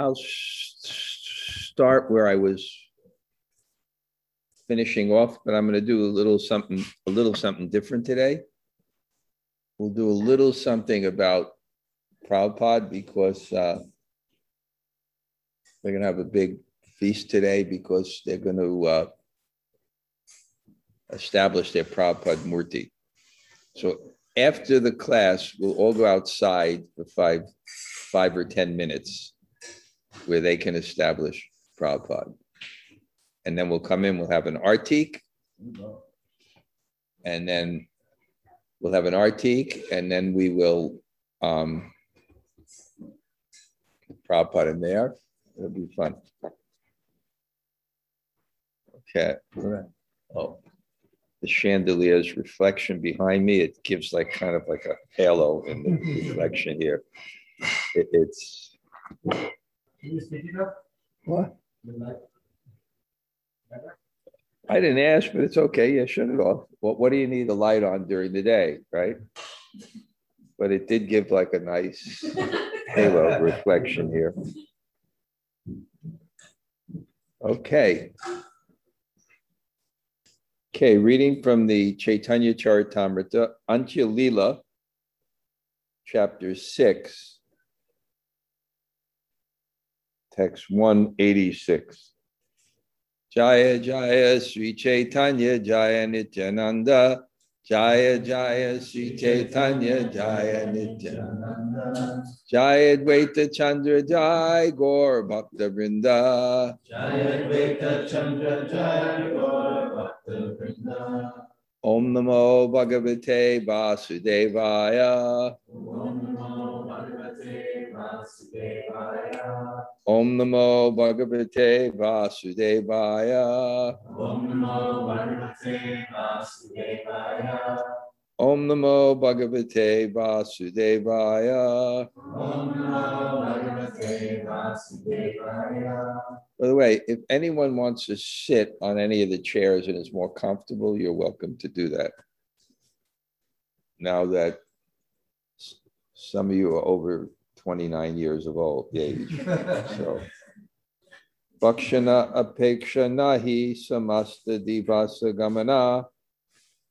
I'll start where I was finishing off, but I'm going to do a little something, a little something different today. We'll do a little something about Prabhupada because uh, we're going to have a big feast today because they're going to uh, establish their Prabhupada Murti. So after the class, we'll all go outside for five, five or 10 minutes where they can establish Prabhupada. And then we'll come in, we'll have an artik, and then we'll have an artik, and then we will um, Prabhupada in there. It'll be fun. Okay. Oh, the chandelier's reflection behind me, it gives like kind of like a halo in the reflection here. It, it's. Can you it up? What? I didn't ask, but it's okay. Yeah, shut it off. What What do you need the light on during the day, right? But it did give like a nice halo reflection here. Okay. Okay, reading from the Chaitanya Charitamrita, Antya Lila, chapter 6, text 186. Jaya Jaya Sri Chaitanya Jaya Nityananda. Jaya Jaya Sri Chaitanya Jaya Nityananda. Jaya Dvaita Chandra Jaya Gaur Bhakta Vrinda. Jaya Dvaita Chandra Jaya Gaur Bhakta Vrinda. Om Namo Bhagavate Vasudevaya. Om Namo Om Namo Bhagavate Vasudevaya. Om Namo Bhagavate Vasudevaya. Om Namo Bhagavate Vasudevaya. Om Namo Bhagavate Vasudevaya. By the way, if anyone wants to sit on any of the chairs and is more comfortable, you're welcome to do that. Now that some of you are over 29 years of old age, so. Bhakshana apeksha nahi samasta divasa gamana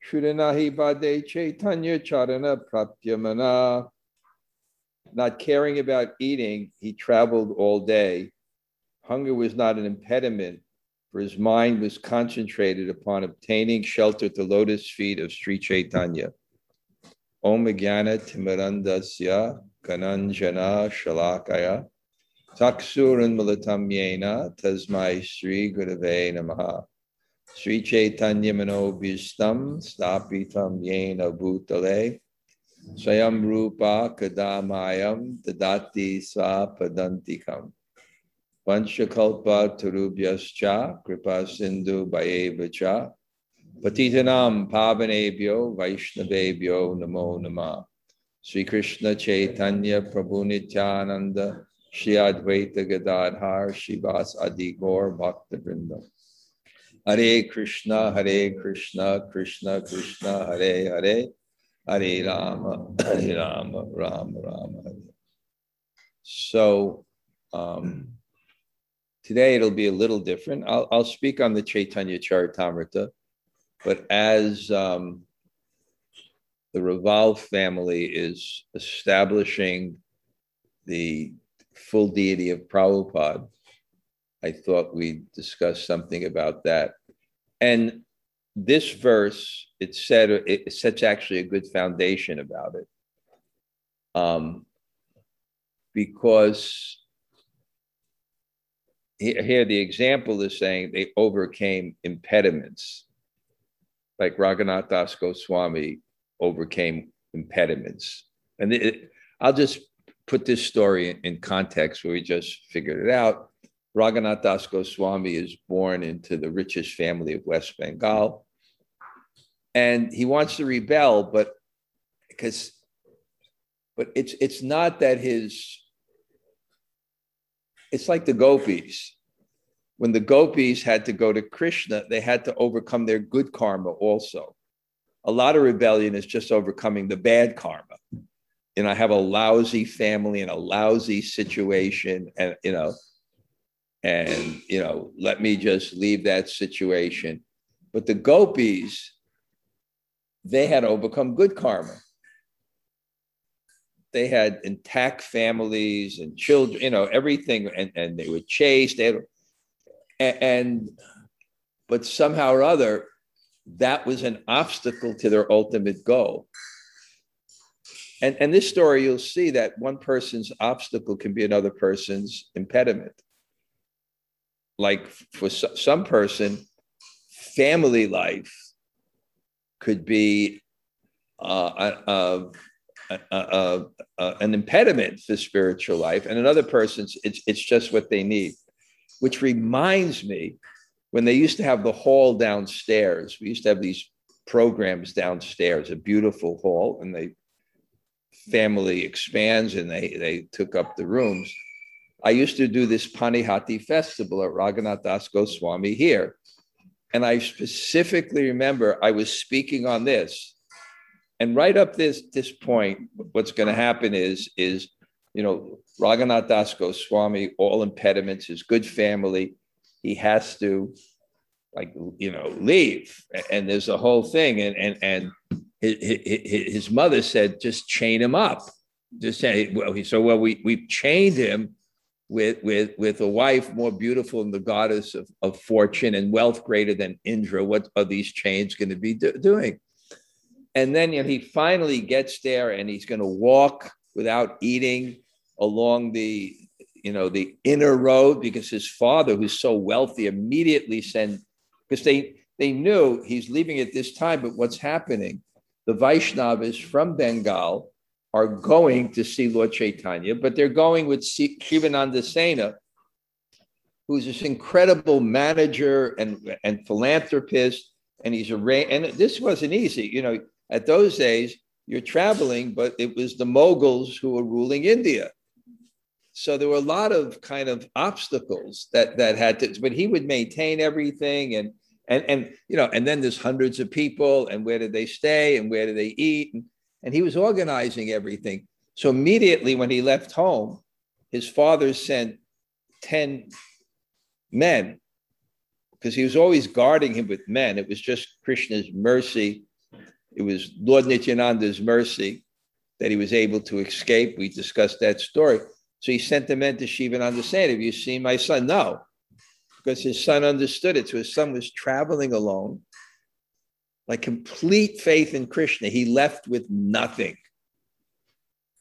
Shrudanahi bade chaitanya charana pratyamana. Not caring about eating, he traveled all day. Hunger was not an impediment, for his mind was concentrated upon obtaining shelter at the lotus feet of Sri Chaitanya. Om Jnana Timarandasya Kananjana Shalakaya. Taksuran Malatam Yena Tasmai Sri Gurave Namaha. Sri Chaitanya Manobhistam Stapitam Yena Bhutale. Swayam Rupa Kadamayam Dadati Sa Padantikam. Vanchakalpa Tarubhyascha Kripa Sindhu Bhayevacha. Patitanam Pavanebhyo Vaishnavebhyo Namo Nama Sri Krishna Chaitanya Prabhu Nityananda Shri Advaita Gadadhar Shivas Adi Gaur Bhakta Vrinda Hare Krishna Hare Krishna Krishna Krishna Hare Hare Hare Rama Hare Rama Rama Rama Hare So um, today it'll be a little different. I'll, I'll speak on the Chaitanya Charitamrita, but as um, the Raval family is establishing the full deity of Prabhupada, I thought we'd discuss something about that. And this verse, it said it sets actually a good foundation about it. Um, because here the example is saying they overcame impediments, like Raghunath Das Goswami overcame impediments. And it, I'll just put this story in, context where we just figured it out. Raghunath Das Goswami is born into the richest family of West Bengal. And he wants to rebel, but because but it's it's not that his it's like the gopis. When the gopis had to go to Krishna, they had to overcome their good karma also. A lot of rebellion is just overcoming the bad karma you know, I have a lousy family and a lousy situation, and you know, and you know, let me just leave that situation. But the gopis, they had overcome good karma. They had intact families and children, you know, everything, and, and they were chased. They had, and but somehow or other, that was an obstacle to their ultimate goal. And, and this story, you'll see that one person's obstacle can be another person's impediment. Like for some person, family life could be uh, an impediment for spiritual life, and another person's it's it's just what they need. Which reminds me, when they used to have the hall downstairs, we used to have these programs downstairs, a beautiful hall, and the family expands and they they took up the rooms. I used to do this Panihati festival at Raghunath Das Goswami here. And I specifically remember I was speaking on this. And right up this, this point, what's going to happen is, is, you know, Raghunath Das Goswami, all impediments, his good family, he has to like, you know, leave. And there's a whole thing. And, and, and his, mother said, just chain him up. Just say, well, he, so, well, we, we've chained him with, with, with a wife more beautiful than the goddess of, of fortune and wealth greater than Indra. What are these chains going to be do, doing? And then you know, he finally gets there and he's going to walk without eating along the, you know, the inner road because his father, who's so wealthy, immediately sent, because they, they knew he's leaving at this time, but what's happening? The Vaishnavas from Bengal are going to see Lord Chaitanya, but they're going with Shivananda Sena, who's this incredible manager and, and philanthropist. And he's a and this wasn't easy. You know, at those days, you're traveling, but it was the Moguls who were ruling India. So there were a lot of kind of obstacles that that had to, but he would maintain everything and and and you know, and then there's hundreds of people, and where did they stay and where do they eat? And and he was organizing everything. So immediately when he left home, his father sent 10 men because he was always guarding him with men. It was just Krishna's mercy. It was Lord Nityananda's mercy that he was able to escape. We discussed that story. So he sent the men to Shivananda saying, Have you seen my son? No, because his son understood it. So his son was traveling alone like complete faith in Krishna. He left with nothing.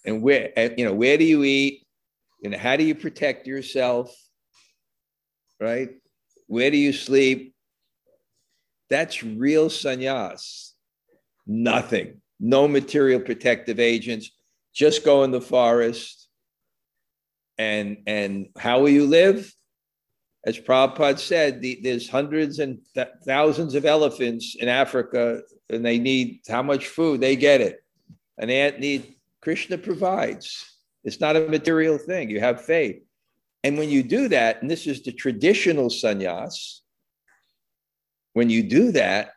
And where, you know, where do you eat? And how do you protect yourself? Right? Where do you sleep? That's real sannyas. Nothing. No material protective agents. Just go in the forest. And and how will you live? as Prabhupada said, the, there's hundreds and th- thousands of elephants in Africa, and they need how much food? They get it. An ant need Krishna provides. It's not a material thing. You have faith. And when you do that, and this is the traditional sannyas, when you do that,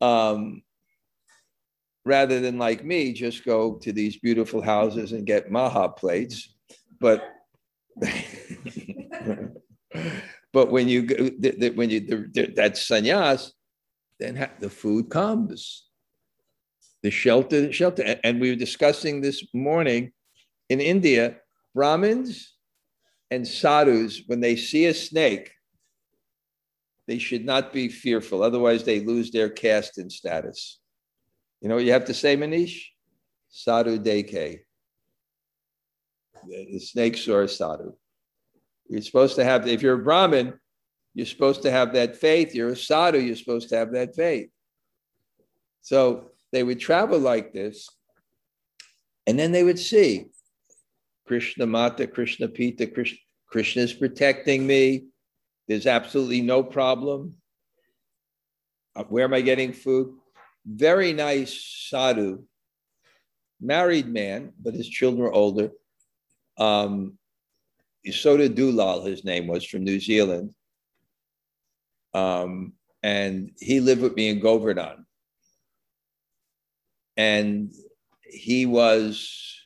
um, rather than like me, just go to these beautiful houses and get maha plates, but but when you go, when you that sannyas, then the food comes, the shelter, shelter, and we were discussing this morning in India, Brahmins and sadhus when they see a snake, they should not be fearful, otherwise they lose their caste and status. You know what you have to say, Manish? Sadhu deke. The snake saw a sadhu. You're supposed to have, if you're a Brahmin, you're supposed to have that faith. You're a sadhu, you're supposed to have that faith. So they would travel like this, and then they would see Krishna Mata, Krishna Pita, Krishna, Krishna is protecting me. There's absolutely no problem. Uh, where am I getting food? Very nice sadhu, married man, but his children are older. Um, Yasoda Dulal, his name was from New Zealand. Um, and he lived with me in Govardhan. And he was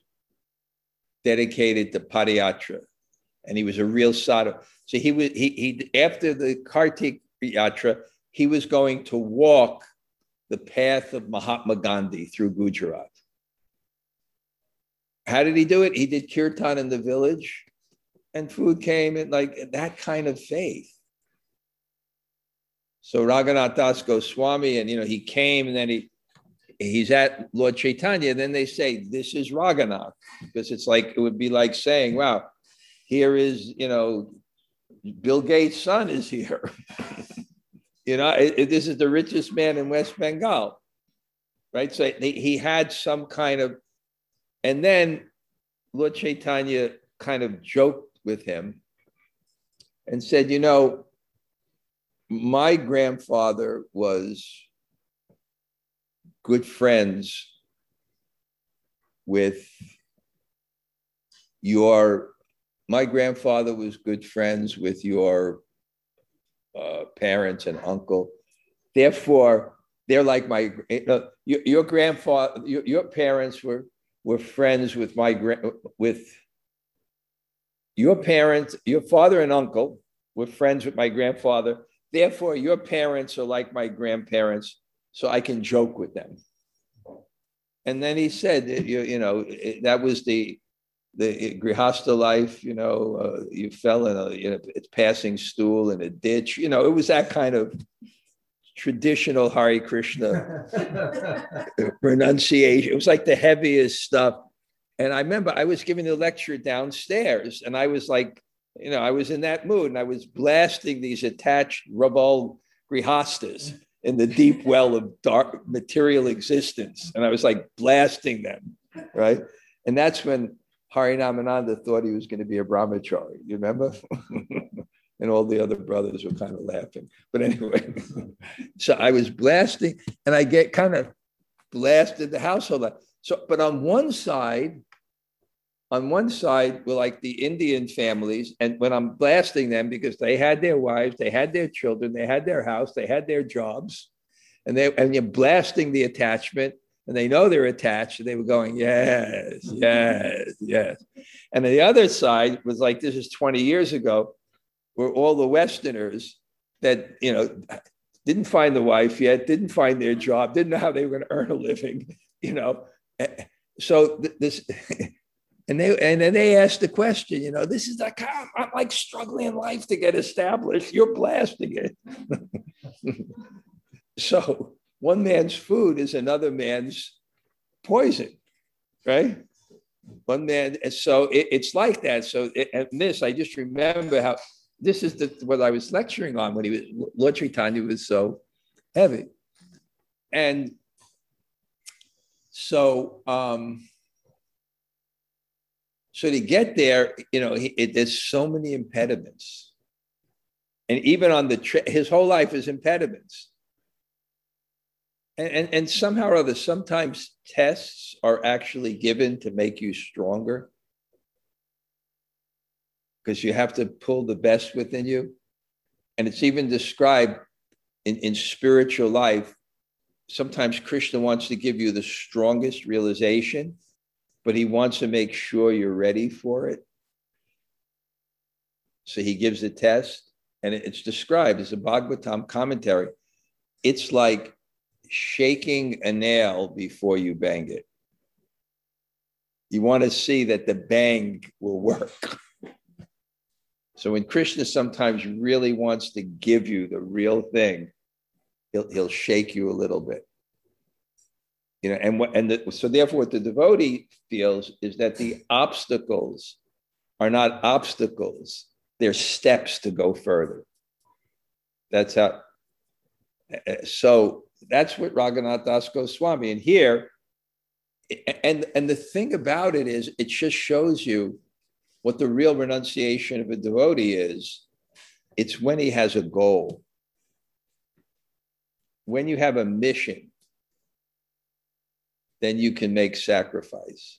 dedicated to Padayatra, and he was a real sadhu. So he was he he after the Kartik Yatra, he was going to walk the path of Mahatma Gandhi through Gujarat. How did he do it? He did kirtan in the village, and food came, and like that kind of faith. So Raghunath Das Goswami, and you know, he came, and then he he's at Lord Chaitanya. Then they say this is Raghunath because it's like it would be like saying, "Wow, here is you know, Bill Gates' son is here." you know, it, it, this is the richest man in West Bengal, right? So he had some kind of, and then Lord Chaitanya kind of joked with him and said, "You know." my grandfather was good friends with your my grandfather was good friends with your uh, parents and uncle therefore they're like my uh, your, your, grandfather your, your, parents were were friends with my with your parents your father and uncle were friends with my grandfather Therefore, your parents are like my grandparents, so I can joke with them. And then he said, you, you know, that was the the grihasta life. You know, uh, you fell in a you know, passing stool in a ditch. You know, it was that kind of traditional Hare Krishna renunciation. It was like the heaviest stuff. And I remember I was giving a lecture downstairs, and I was like you know, I was in that mood and I was blasting these attached Raval grihastas in the deep well of dark material existence. And I was like blasting them, right? And that's when Harinamananda thought he was going to be a brahmachari. You remember? and all the other brothers were kind of laughing. But anyway, so I was blasting and I get kind of blasted the household. So, but on one side, on one side were like the Indian families, and when I'm blasting them because they had their wives, they had their children, they had their house, they had their jobs, and they and you're blasting the attachment, and they know they're attached, and they were going, yes, yes, yes. And the other side was like, this is 20 years ago, where all the Westerners that you know didn't find the wife yet, didn't find their job, didn't know how they were going to earn a living, you know. Eh, eh, so this and they and then they asked the question, you know, this is like I'm like struggling in life to get established. You're blasting it. so one man's food is another man's poison, right? One man, so it, it's like that. So it, and this, I just remember how this is the, what I was lecturing on when he was Lord Chaitanya was so heavy, and so. um so to get there, you know, it, there's so many impediments. And even on the trip, his whole life is impediments. And, and, and somehow or other, sometimes tests are actually given to make you stronger because you have to pull the best within you. And it's even described in, in spiritual life. Sometimes Krishna wants to give you the strongest realization but he wants to make sure you're ready for it. So he gives a test, and it's described as a Bhagavatam commentary. It's like shaking a nail before you bang it. You want to see that the bang will work. So when Krishna sometimes really wants to give you the real thing, he'll, he'll shake you a little bit you know and what and the, so therefore what the devotee feels is that the obstacles are not obstacles they're steps to go further that's how so that's what Raghunath Das Goswami and here and and the thing about it is it just shows you what the real renunciation of a devotee is it's when he has a goal when you have a mission then you can make sacrifice.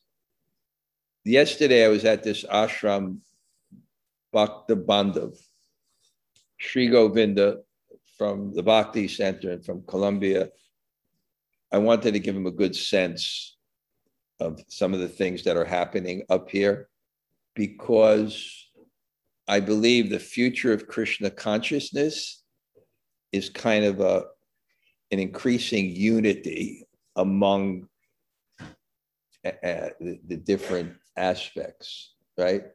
Yesterday, I was at this ashram, Bhakta Bandhav, Sri Govinda from the Bhakti Center and from Columbia. I wanted to give him a good sense of some of the things that are happening up here because I believe the future of Krishna consciousness is kind of a an increasing unity among uh, the, the, different aspects, right?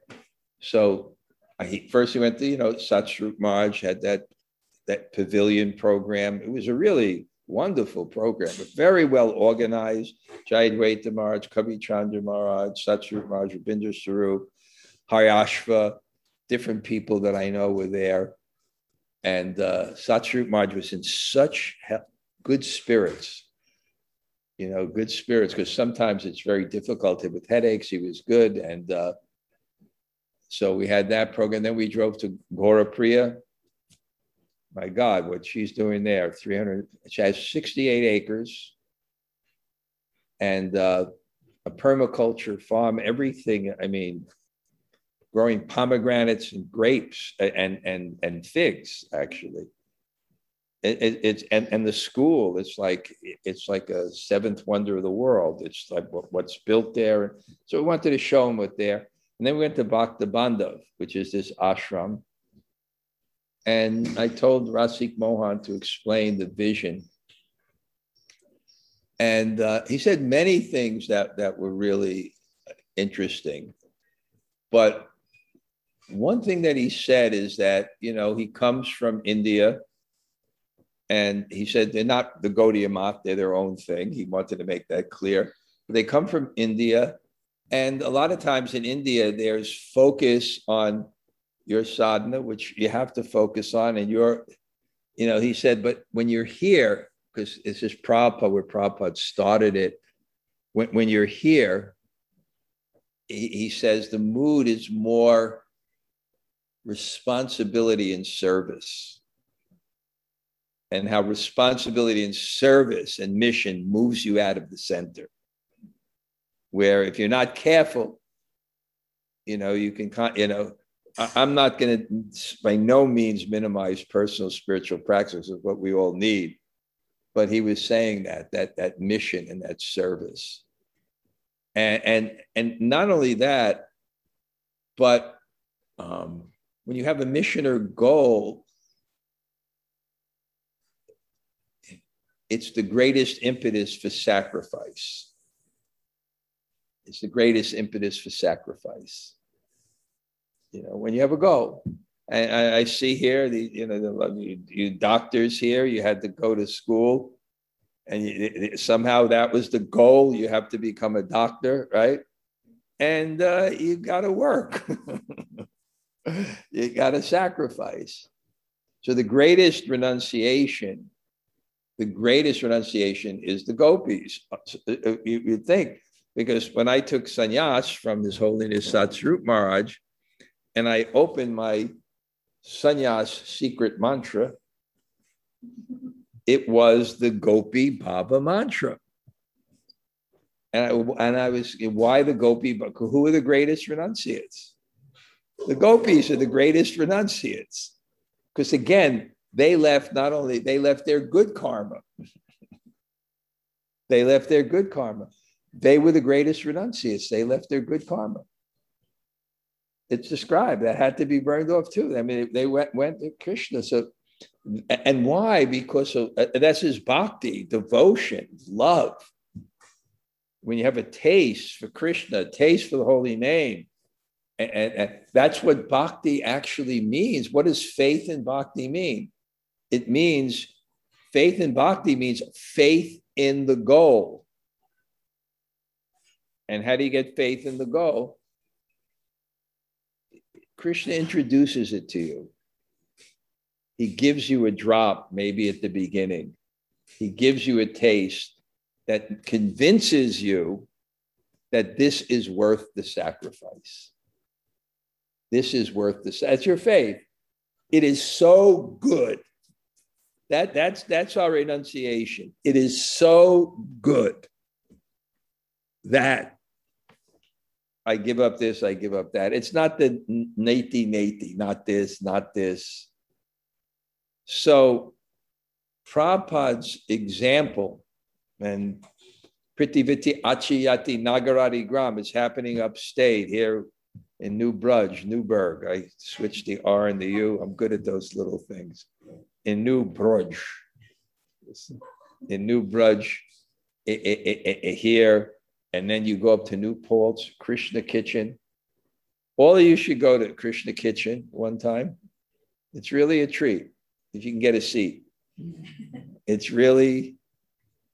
So I, first he went to, you know, Satsvarup Maharaj had that that pavilion program. It was a really wonderful program, but very well organized. Jayadvaita Maharaj, Kavi Chandra Maharaj, Satsvarup Maharaj, Rabindra Swarup, Haryashva, different people that I know were there. And uh, Satsvarup Maharaj was in such good spirits, you know, good spirits, because sometimes it's very difficult with headaches. He was good. And uh, so we had that program. Then we drove to Gaurapriya. My God, what she's doing there, 300, she has 68 acres and uh, a permaculture farm, everything. I mean, growing pomegranates and grapes and and and figs actually. It, it, it's and, and the school it's like it's like a seventh wonder of the world it's like what, what's built there so we wanted to show them what there and then we went to Bhakta Bandhav, which is this ashram and I told Rasik Mohan to explain the vision and uh, he said many things that that were really interesting but one thing that he said is that you know he comes from India, and he said they're not the Gaudiya Math; they're their own thing. He wanted to make that clear. But they come from India, and a lot of times in India, there's focus on your sadhana, which you have to focus on, and your, you know, he said, but when you're here, because this is Prabhupada, where Prabhupada started it, when, when you're here, he, he says the mood is more responsibility and service. And how responsibility and service and mission moves you out of the center. Where if you're not careful you know you can you know i'm not going to by no means minimize personal spiritual practice of what we all need but he was saying that that that mission and that service and and and not only that but um, when you have a mission or goal, it's the greatest impetus for sacrifice. It's the greatest impetus for sacrifice. You know, when you have a goal, and I, I see here the you know the you, you, doctors here, you had to go to school, and you, somehow that was the goal. You have to become a doctor, right? And uh, you got to work. you got to sacrifice. So the greatest renunciation, the greatest renunciation is the gopis. Uh, uh, you, would think, because when I took sannyas from His Holiness Satsvarup Maharaj, and I opened my sannyas secret mantra, it was the Gopi Bhava mantra. And I, and I was, why the Gopi? Who are the greatest renunciates? The gopis are the greatest renunciates because again, they left not only they left their good karma, they left their good karma. They were the greatest renunciates. They left their good karma. It's described that had to be burned off too. I mean, they went went to Krishna. So, and why? Because of, uh, that's his bhakti, devotion, love. When you have a taste for Krishna, a taste for the holy name, and, and, that's what bhakti actually means. What does faith in bhakti mean? It means faith in bhakti means faith in the goal. And how do you get faith in the goal? Krishna introduces it to you. He gives you a drop, maybe at the beginning. He gives you a taste that convinces you that this is worth the sacrifice. This is worth the That's your faith. It is so good. That, that's, that's our renunciation. It is so good that I give up this, I give up that. It's not the nati nati, not this, not this. So Prabhupada's example, and Pritiviti Achiyati Nagarati Gram is happening upstate here in New Bruges, Newburgh. I switched the R and the U. I'm good at those little things. In New Brudge, in New Bruges, here, and then you go up to New Paltz, Krishna Kitchen. All of you should go to Krishna Kitchen one time. It's really a treat if you can get a seat. It's really,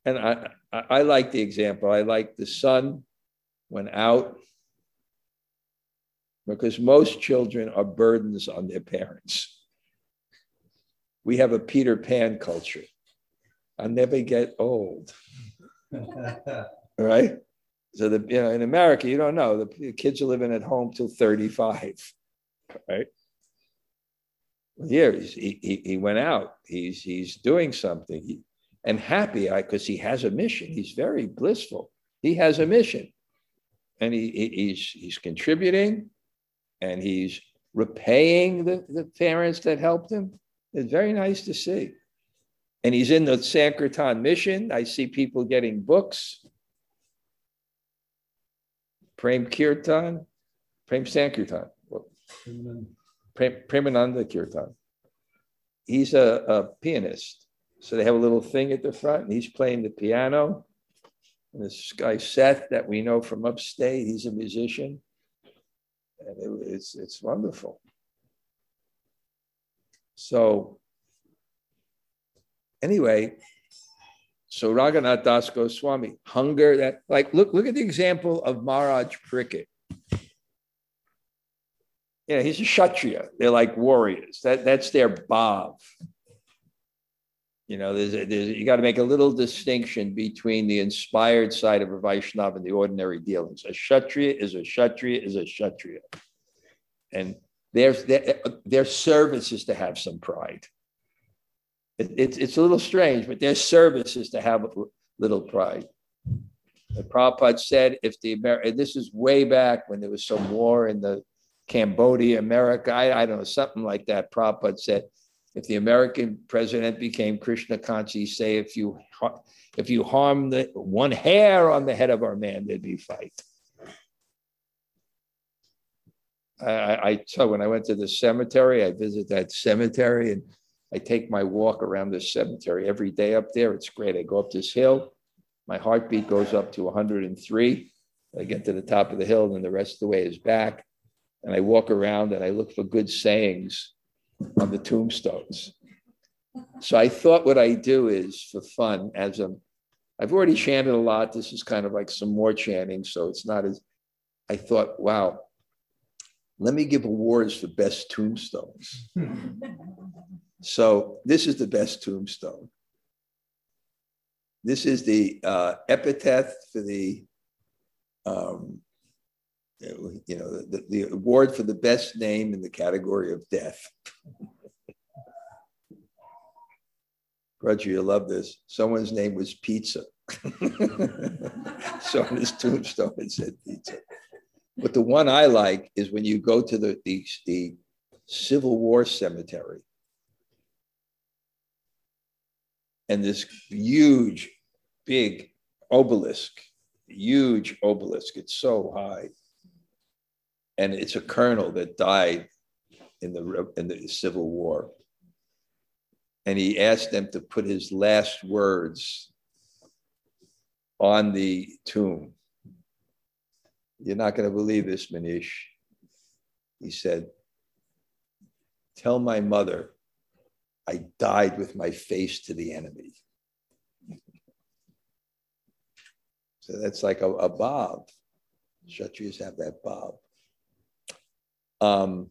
and I, I, I like the example. I like the son went out because most children are burdens on their parents. We have a Peter Pan culture. I never get old. right? So the you know in America you don't know the kids are living at home till 35, right? Here he, he, he went out. He's he's doing something he, and happy I because he has a mission. He's very blissful. He has a mission, and he, he he's he's contributing, and he's repaying the, the parents that helped him. It's very nice to see. And he's in the Sankirtan mission. I see people getting books. Prem Kirtan, Prem Sankirtan, Prem, Premananda Kirtan. He's a, a pianist. So they have a little thing at the front, and he's playing the piano. And this guy Seth, that we know from upstate, he's a musician. And it, it's, it's wonderful. So anyway, so Raghunath Das Goswami, hunger, that like look, look at the example of Maharaj Parikshit. Yeah, he's a Kshatriya. They're like warriors. That, that's their bhav. You know, there's, a, there's you got to make a little distinction between the inspired side of a Vaishnava and the ordinary dealings. A Kshatriya is a Kshatriya is a Kshatriya. And their, their, their service is to have some pride. It, it's, it's a little strange, but their service is to have a little pride. The Prabhupada said, if the America, this is way back when there was some war in the Cambodia, America, I, I don't know, something like that. Prabhupada said, if the American president became Krishna conscious, say if you if you harm the one hair on the head of our man, there'd be fight. I, I so when I went to the cemetery, I visit that cemetery and I take my walk around this cemetery every day up there. It's great. I go up this hill. My heartbeat goes up to 103. I get to the top of the hill, and the rest of the way is back. And I walk around and I look for good sayings on the tombstones. So I thought what I do is for fun, as I'm, I've already chanted a lot. This is kind of like some more chanting, so it's not as. I thought, wow, let me give awards for best tombstones. So this is the best tombstone. This is the uh, epitaph for the, um, you know, the, the award for the best name in the category of death. Roger, you love this. Someone's name was Pizza. so on his tombstone it said pizza. But the one I like is when you go to the, the, the Civil War cemetery and this huge, big obelisk, huge obelisk. It's so high. And it's a colonel that died in the, in the Civil War. And he asked them to put his last words on the tomb. You're not going to believe this, Manish. He said, Tell my mother I died with my face to the enemy. So that's like a, a bhav. Kshatriyas have that bhav. Um,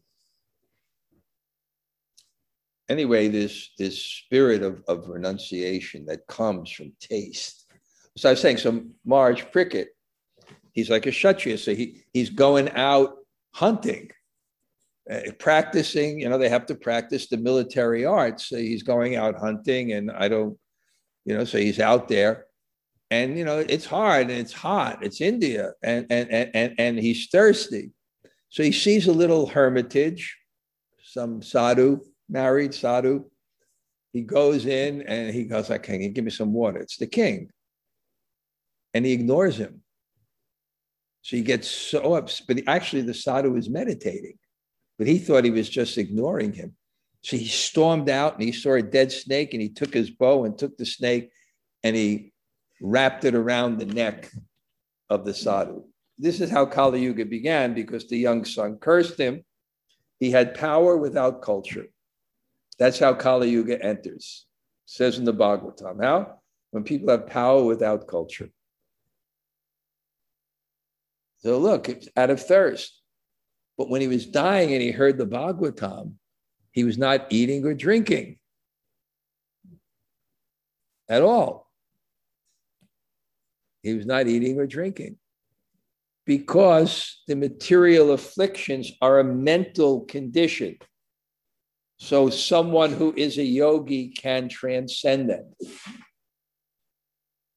anyway, this, this spirit of, of renunciation that comes from taste. So I was saying, so Maharaj Parikshit, he's like a Kshatriya, so he, he's going out hunting Uh, practicing, you know, they have to practice the military arts. So he's going out hunting, and I don't, you know, so he's out there, and you know, it's hard and it's hot. It's India, and and and and he's thirsty, so he sees a little hermitage, some sadhu, married sadhu. He goes in and he goes, "Okay, can you give me some water?" It's the king. and he ignores him. So he gets so upset, but actually the sadhu is meditating, but he thought he was just ignoring him. So he stormed out and he saw a dead snake and he took his bow and took the snake and he wrapped it around the neck of the sadhu. This is how Kali Yuga began because the young son cursed him. He had power without culture. That's how Kali Yuga enters. says in the Bhagavatam. How? When people have power without culture. So look, out of thirst. But when he was dying and he heard the Bhagavatam, he was not eating or drinking at all. He was not eating or drinking because the material afflictions are a mental condition. So someone who is a yogi can transcend them.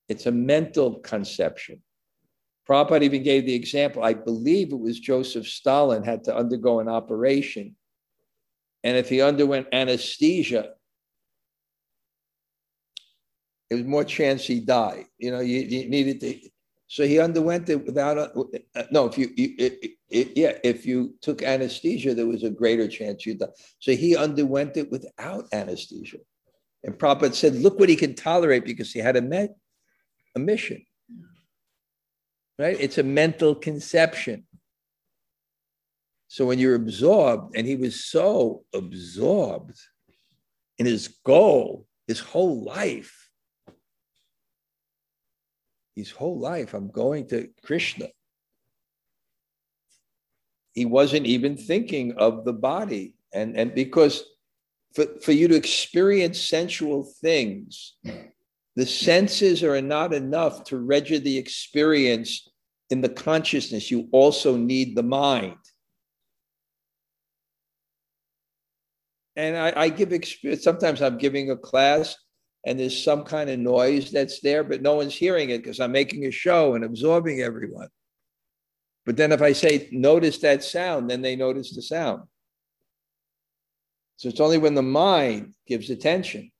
It's a mental conception. Prabhupada even gave the example, I believe it was Joseph Stalin had to undergo an operation. And if he underwent anesthesia, there was more chance he died. You know, you, you needed to. So he underwent it without. A, uh, no, if you, you it, it, yeah, if you took anesthesia, there was a greater chance you'd die. So he underwent it without anesthesia. And Prabhupada said, look what he can tolerate because he had a, met, a mission right? It's a mental conception. So when you're absorbed, and he was so absorbed in his goal, his whole life, his whole life, I'm going to Krishna. He wasn't even thinking of the body. And, and because for, for you to experience sensual things, the senses are not enough to register the experience in the consciousness. You also need the mind. And I, I give experience. Sometimes I'm giving a class and there's some kind of noise that's there, but no one's hearing it because I'm making a show and absorbing everyone. But then if I say, notice that sound, then they notice the sound. So it's only when the mind gives attention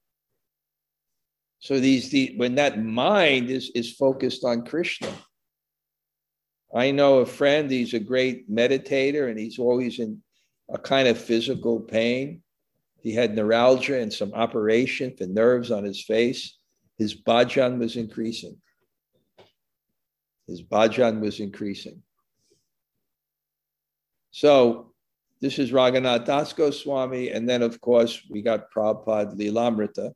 so these the when that mind is is focused on Krishna. I know a friend, he's a great meditator and he's always in a kind of physical pain. He had neuralgia and some operation for nerves on his face. His bhajan was increasing. His bhajan was increasing. So this is Raghunath Das Goswami. And then, of course, we got Prabhupada Lilamrita.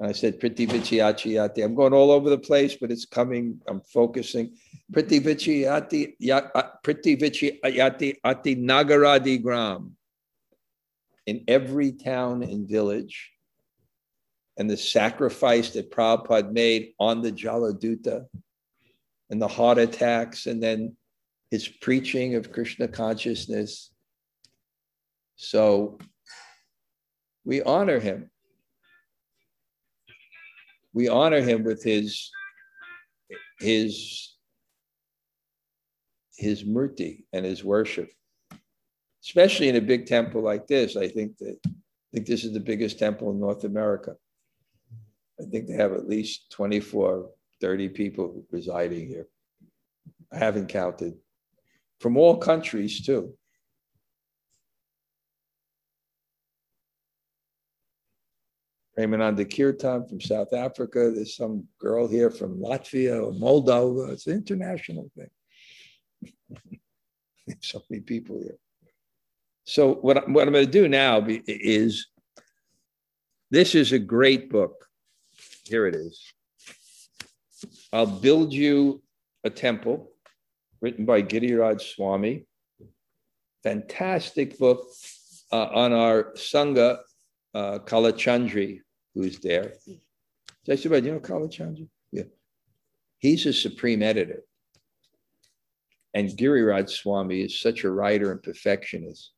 And I said, Priti Vichayati. I'm going all over the place, but it's coming. I'm focusing. Priti Vichayati, uh, Priti Vichayati Ati Nagaradi Gram. In every town and village, and the sacrifice that Prabhupada made on the Jaladuta, and the heart attacks, and then his preaching of Krishna consciousness. So we honor him we honor him with his his his murti and his worship. Especially in a big temple like this i think that i think this is the biggest temple in north america. I think they have at least 24 30 people residing here i haven't counted from all countries too Premananda Kirtan from South Africa. There's some girl here from Latvia or Moldova. It's an international thing. so many people here. So what, what I'm going to do now is this is a great book. Here it is. I'll build you a temple written by Giriraj Swami. Fantastic book uh, on our Sangha uh, Kalachandri, who's there. Did I say about, you know Kalachandri? Yeah. He's a supreme editor. And Giriraj Swami is such a writer and perfectionist.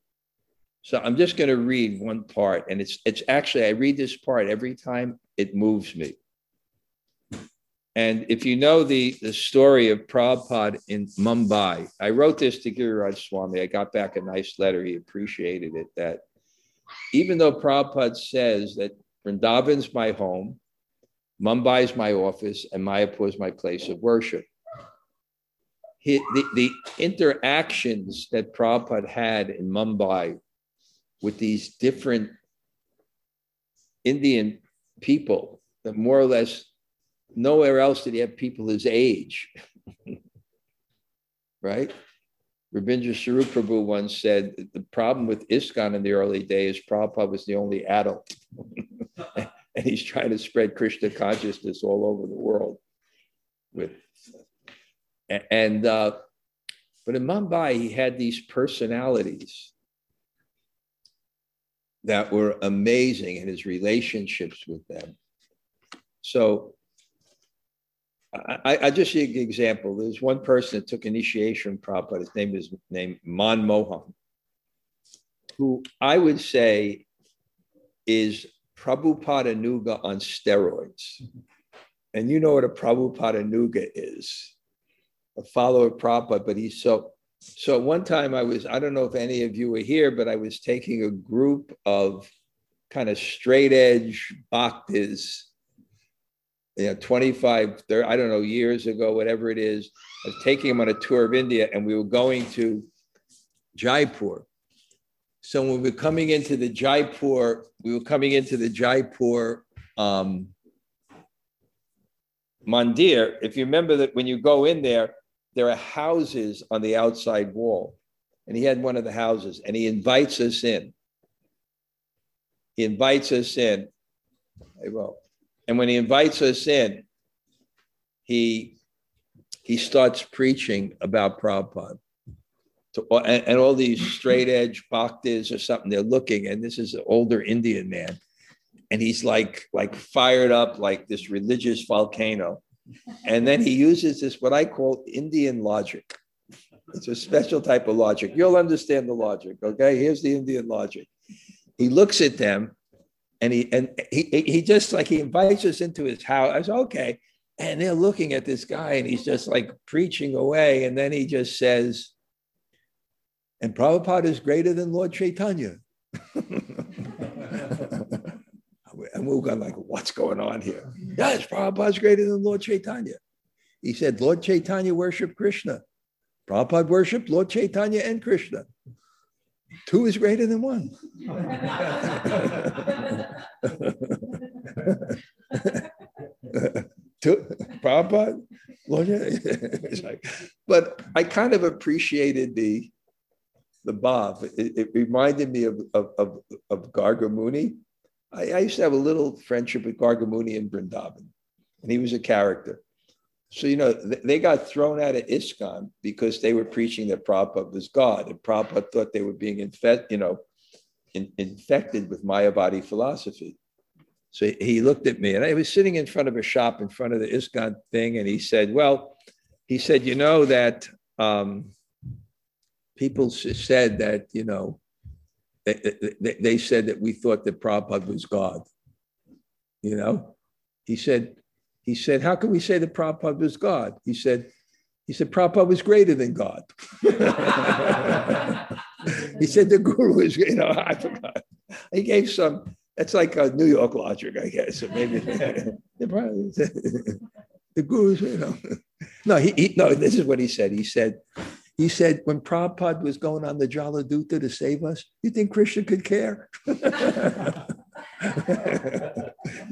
So I'm just going to read one part, and it's it's actually I read this part every time it moves me. And if you know the, the story of Prabhupada in Mumbai, I wrote this to Giriraj Swami. I got back a nice letter. He appreciated it that even though Prabhupada says that Vrindavan's my home, Mumbai is my office, and Mayapur is my place of worship. He, the, the interactions that Prabhupada had in Mumbai with these different Indian people that more or less nowhere else did he have people his age. right? Rabindra Swarup Prabhu once said the problem with ISKCON in the early days, Prabhupada was the only adult. and he's trying to spread Krishna consciousness all over the world. With and uh, but in Mumbai, he had these personalities that were amazing in his relationships with them. So I, I just give an example. There's one person that took initiation Prabhupada. His name is named Man Mohan, who I would say is Prabhupada Nuga on steroids. And you know what a Prabhupada Nuga is, a follower of Prabhupada, but he's so. So one time I was, I don't know if any of you were here, but I was taking a group of kind of straight edge bhaktas you know, 25, 30, I don't know, years ago, whatever it is. I was taking them on a tour of India and we were going to Jaipur. So when we were coming into the Jaipur, we were coming into the Jaipur um, Mandir. If you remember that when you go in there, there are houses on the outside wall. And he had one of the houses and he invites us in. He invites us in. Hey, well, and when he invites us in, he he starts preaching about Prabhupada. To, and, and, all these straight edge bhaktas or something, they're looking, and this is an older Indian man. And he's like, like fired up like this religious volcano. And then he uses this, what I call Indian logic. It's a special type of logic. You'll understand the logic. Okay. Here's the Indian logic. He looks at them and he and he he just like he invites us into his house. I said, okay. And they're looking at this guy, and he's just like preaching away. And then he just says, and Prabhupada is greater than Lord Chaitanya. and we're going like, what's going on here? Yes, Prabhupada's greater than Lord Chaitanya. He said, Lord Chaitanya worshiped Krishna. Prabhupada worshiped Lord Chaitanya and Krishna. Two is greater than one. Two, Prabhupada, but I kind of appreciated the the bhav. It, it reminded me of, of, of, of Gargamuni. I, I, used to have a little friendship with Gargamuni in Vrindavan, and he was a character. So, you know, they got thrown out of ISKCON because they were preaching that Prabhupada was God. And Prabhupada thought they were being infected, you know, in, infected with Mayavadi philosophy. So he looked at me and I was sitting in front of a shop in front of the ISKCON thing. And he said, well, he said, you know, that um, people said that, you know, they, they, they said that we thought that Prabhupada was God. You know, he said, he said, How can we say that Prabhupada was God? He said, he said, Prabhupada was greater than God. he said the guru is, you know, I forgot. He gave some, that's like a New York logic, I guess. Maybe the guru, you know. No, he, he, no, this is what he said. He said, he said, when Prabhupada was going on the Jaladuta to save us, you think Krishna could care? you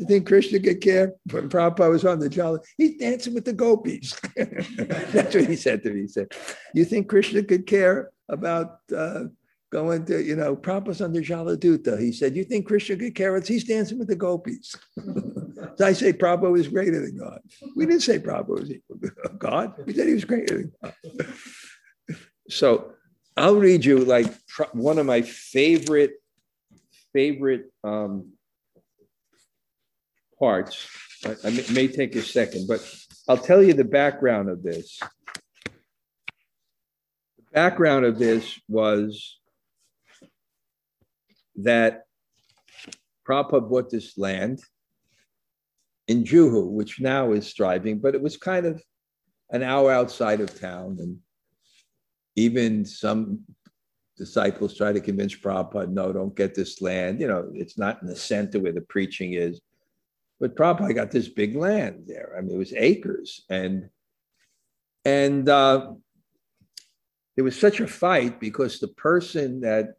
think Krishna could care when Prabhupada was on the Jala? He's dancing with the gopis. That's what he said to me. He said, You think Krishna could care about uh, going to, you know, Prabhupada's on the Jaladuta? He said, You think Krishna could care? He's dancing with the gopis. so I say Prabhupada was greater than God. We didn't say Prabhupada was equal to God. We said he was greater than God. So I'll read you like one of my favorite favorite um, parts. I, I may, take a second, but I'll tell you the background of this. The background of this was that Prabhupada bought this land in Juhu, which now is thriving, but it was kind of an hour outside of town. And even some disciples try to convince Prabhupada, no, don't get this land. You know, it's not in the center where the preaching is. But Prabhupada got this big land there. I mean, it was acres. And and uh, there was such a fight because the person that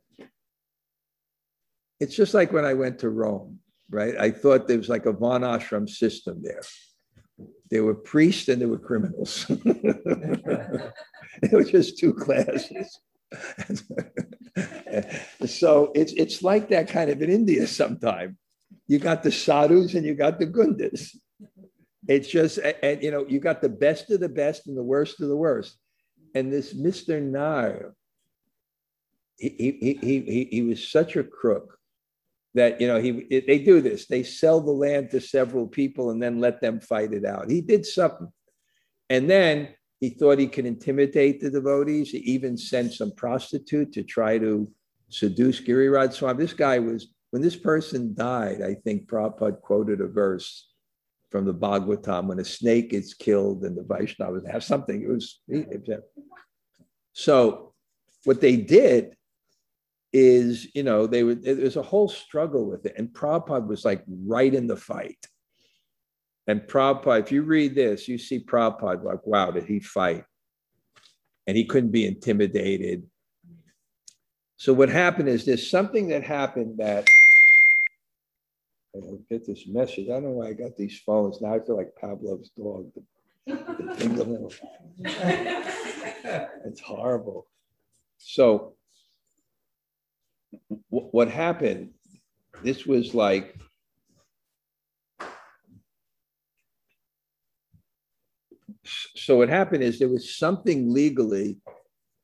it's just like when I went to Rome, right? I thought there was like a Varnashram system there. There were priests and there were criminals. it was just two classes. so it's it's like that kind of in India sometimes. You got the sadhus and you got the gundas. It's just and you know you got the best of the best and the worst of the worst. And this Mr. Nair, he he he he, he was such a crook that you know he they do this. They sell the land to several people and then let them fight it out. He did something, and then he thought he could intimidate the devotees. He even sent some prostitute to try to seduce Giriraj Swami. This guy was, when this person died, I think Prabhupada quoted a verse from the Bhagavatam when a snake is killed and the Vaishnavas have something. It was, so what they did is, you know, they would, there's a whole struggle with it. And Prabhupada was like right in the fight. And Prabhupada, if you read this, you see Prabhupada like, wow, did he fight? And he couldn't be intimidated. So what happened is there's something that happened that I don't get this message. I don't know why I got these phones. Now I feel like Pavlov's dog. it's horrible. So what happened, this was like so what happened is there was something legally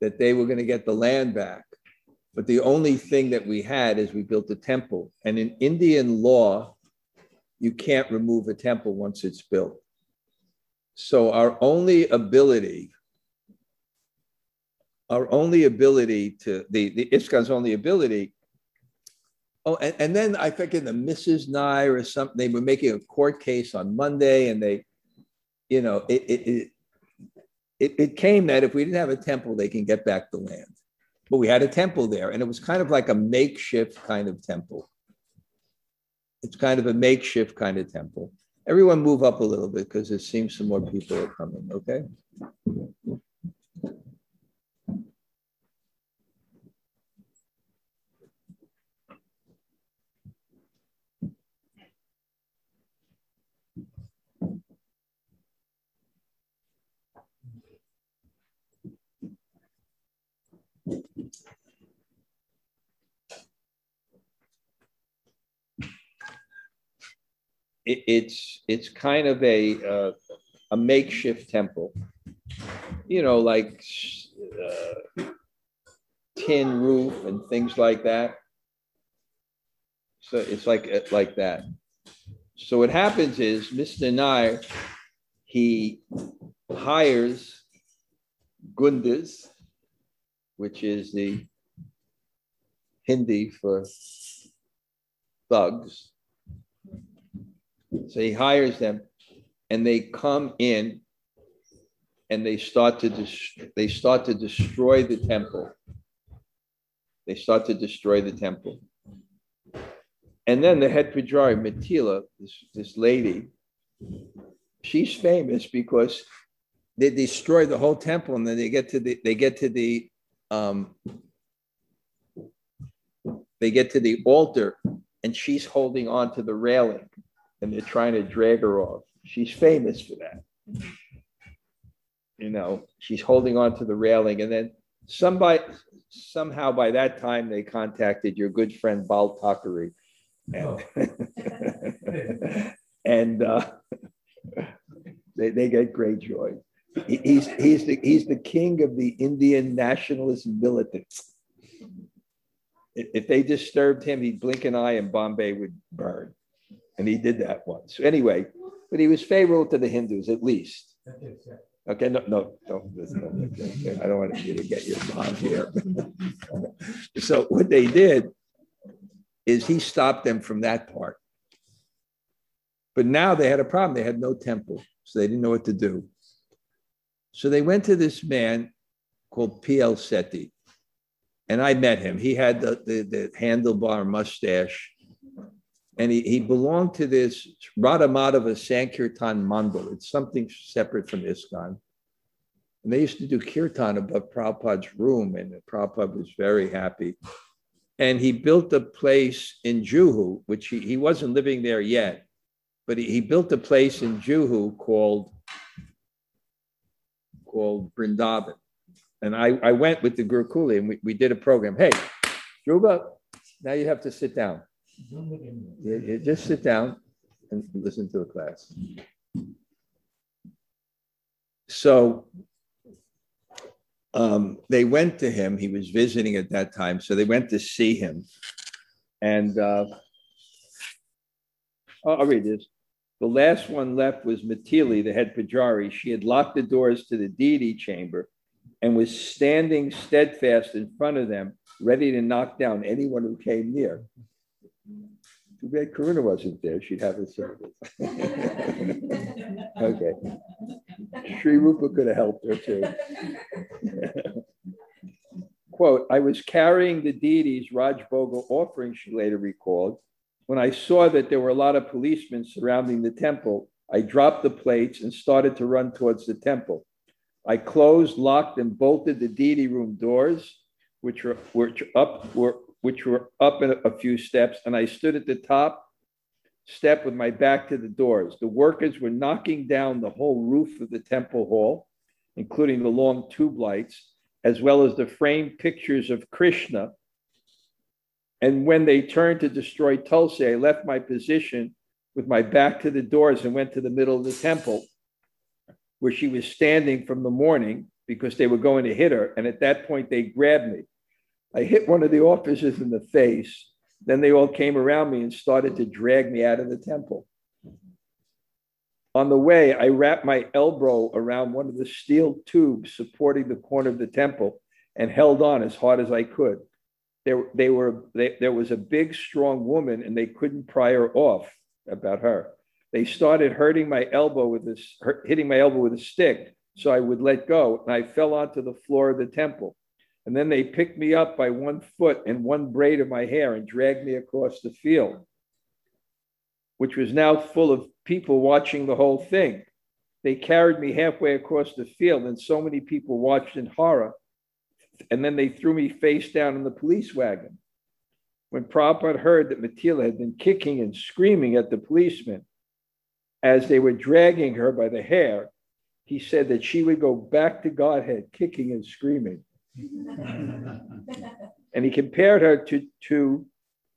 that they were going to get the land back. But the only thing that we had is we built a temple. And in Indian law, you can't remove a temple once it's built. So our only ability, our only ability to the, the ISKCON's only ability. Oh, and, and then I think in the Mrs. Nair or something, they were making a court case on Monday and they you know, it, it, it, it came that if we didn't have a temple, they can get back the land. But we had a temple there, and it was kind of like a makeshift kind of temple. It's kind of a makeshift kind of temple. Everyone move up a little bit because it seems some more people are coming, okay? It, it's it's kind of a uh, a makeshift temple, you know, like uh, tin roof and things like that. So it's like uh, like that. So what happens is Mr. Nair, he hires gundas, which is the Hindi for thugs, so he hires them and they come in and they start to dis- they start to destroy the temple. They start to destroy the temple. And then the head pujari, Matila, this, this lady, she's famous because they destroy the whole temple and then they get to the they get to the um, they get to the altar and she's holding on to the railing and they're trying to drag her off. She's famous for that. You know, she's holding on to the railing, and then somebody somehow by that time they contacted your good friend Bal Thackeray. And, oh. and uh, they, they get great joy. He's, he's, the, he's the king of the Indian nationalist militants. If they disturbed him, he'd blink an eye and Bombay would burn. And he did that once. Anyway, but he was favorable to the Hindus at least. Okay, no, no, no, okay, I don't want you to get your mom here. so what they did is he stopped them from that part. But now they had a problem. They had no temple, so they didn't know what to do. So they went to this man called P.L. Sethi, and I met him. He had the, the, the handlebar mustache and he, he belonged to this Radhamadhava Sankirtan Mandal. It's something separate from ISKCON. And they used to do kirtan above Prabhupada's room, and Prabhupada was very happy. And he built a place in Juhu, which he, he wasn't living there yet, but he, he built a place in Juhu called, called Brindavan. And I, I went with the Gurukuli and we, we did a program. Hey, Dhruva, now you have to sit down. You, you just sit down and listen to the class. So um, they went to him. He was visiting at that time. So they went to see him. And uh, I'll read this. The last one left was Matili, the head pujari. She had locked the doors to the deity chamber and was standing steadfast in front of them, ready to knock down anyone who came near. Too bad Karuna wasn't there. She'd have a service. okay. Sri Rupa could have helped her too. Quote, I was carrying the deity's Raj Bhoga offering, she later recalled. When I saw that there were a lot of policemen surrounding the temple, I dropped the plates and started to run towards the temple. I closed, locked, and bolted the deity room doors, which were, which up were which were up a few steps, and I stood at the top step with my back to the doors. The workers were knocking down the whole roof of the temple hall, including the long tube lights, as well as the framed pictures of Krishna. And when they turned to destroy Tulsi, I left my position with my back to the doors and went to the middle of the temple where she was standing from the morning because they were going to hit her. And at that point, they grabbed me. I hit one of the officers in the face. Then they all came around me and started to drag me out of the temple. On the way, I wrapped my elbow around one of the steel tubes supporting the corner of the temple and held on as hard as I could. There, they were, they, there was a big, strong woman, and they couldn't pry her off about her. They started hurting my elbow with this, hitting my elbow with a stick, so I would let go, and I fell onto the floor of the temple. And then they picked me up by one foot and one braid of my hair and dragged me across the field, which was now full of people watching the whole thing. They carried me halfway across the field, and so many people watched in horror. And then they threw me face down in the police wagon. When Prabhupada heard that Matila had been kicking and screaming at the policemen as they were dragging her by the hair, he said that she would go back to Godhead kicking and screaming and he compared her to, to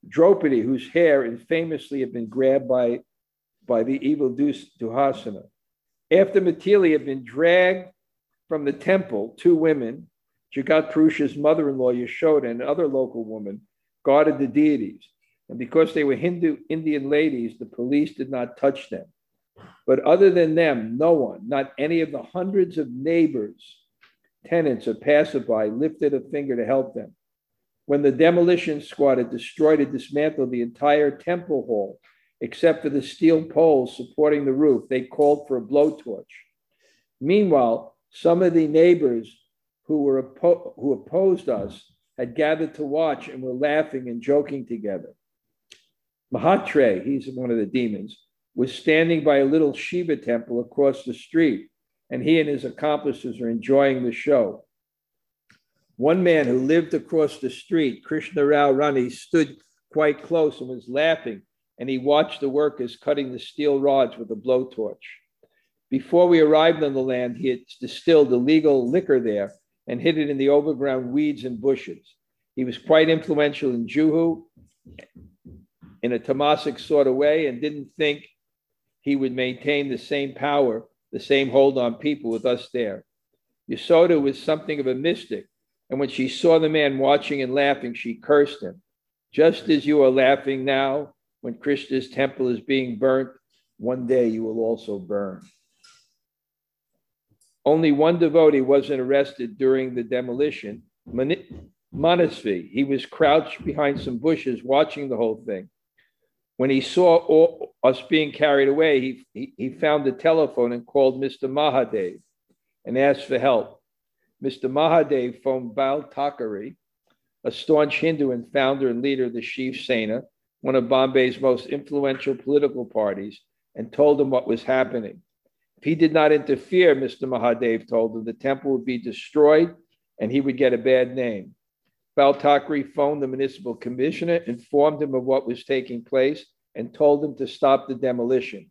Draupadi, whose hair infamously had been grabbed by, by the evil Dushasana. After Matili had been dragged from the temple, two women, Jagat Purusha's mother-in-law Yashoda and other local woman, guarded the deities. And because they were Hindu Indian ladies, the police did not touch them. But other than them, no one, not any of the hundreds of neighbors tenants or passerby lifted a finger to help them. When the demolition squad had destroyed and dismantled the entire temple hall, except for the steel poles supporting the roof, they called for a blowtorch. Meanwhile, some of the neighbors who were oppo- who opposed us had gathered to watch and were laughing and joking together. Mahatre, he's one of the demons, was standing by a little Shiva temple across the street and he and his accomplices are enjoying the show. One man who lived across the street, Krishna Rao Rani, stood quite close and was laughing, and he watched the workers cutting the steel rods with a blowtorch. Before we arrived on the land, he had distilled illegal liquor there and hid it in the overground weeds and bushes. He was quite influential in Juhu in a Tamasic sort of way and didn't think he would maintain the same power the same hold on people with us there. Yasoda was something of a mystic, and when she saw the man watching and laughing, she cursed him. Just as you are laughing now when Krishna's temple is being burnt, one day you will also burn. Only one devotee wasn't arrested during the demolition, Manasvi. He was crouched behind some bushes watching the whole thing. When he saw all, us being carried away, he, he, he found the telephone and called Mr. Mahadev and asked for help. Mr. Mahadev phoned Bal a staunch Hindu and founder and leader of the Shiv Sena, one of Bombay's most influential political parties, and told him what was happening. If he did not interfere, Mr. Mahadev told him, the temple would be destroyed and he would get a bad name. Bal Thackeray phoned the municipal commissioner, informed him of what was taking place, and told him to stop the demolition.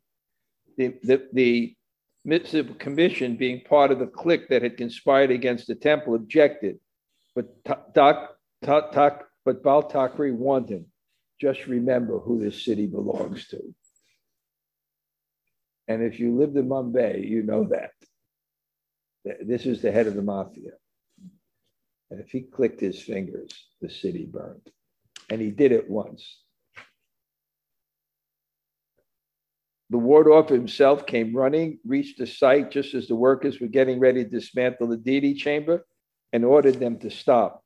The, the, the municipal commission, being part of the clique that had conspired against the temple, objected. But, ta, ta, ta, but Bal Thackeray warned him just remember who this city belongs to. And if you lived in Mumbai, you know that. This is the head of the mafia. And if he clicked his fingers, the city burned. And he did it once. The ward officer himself came running, reached the site just as the workers were getting ready to dismantle the deity chamber, and ordered them to stop.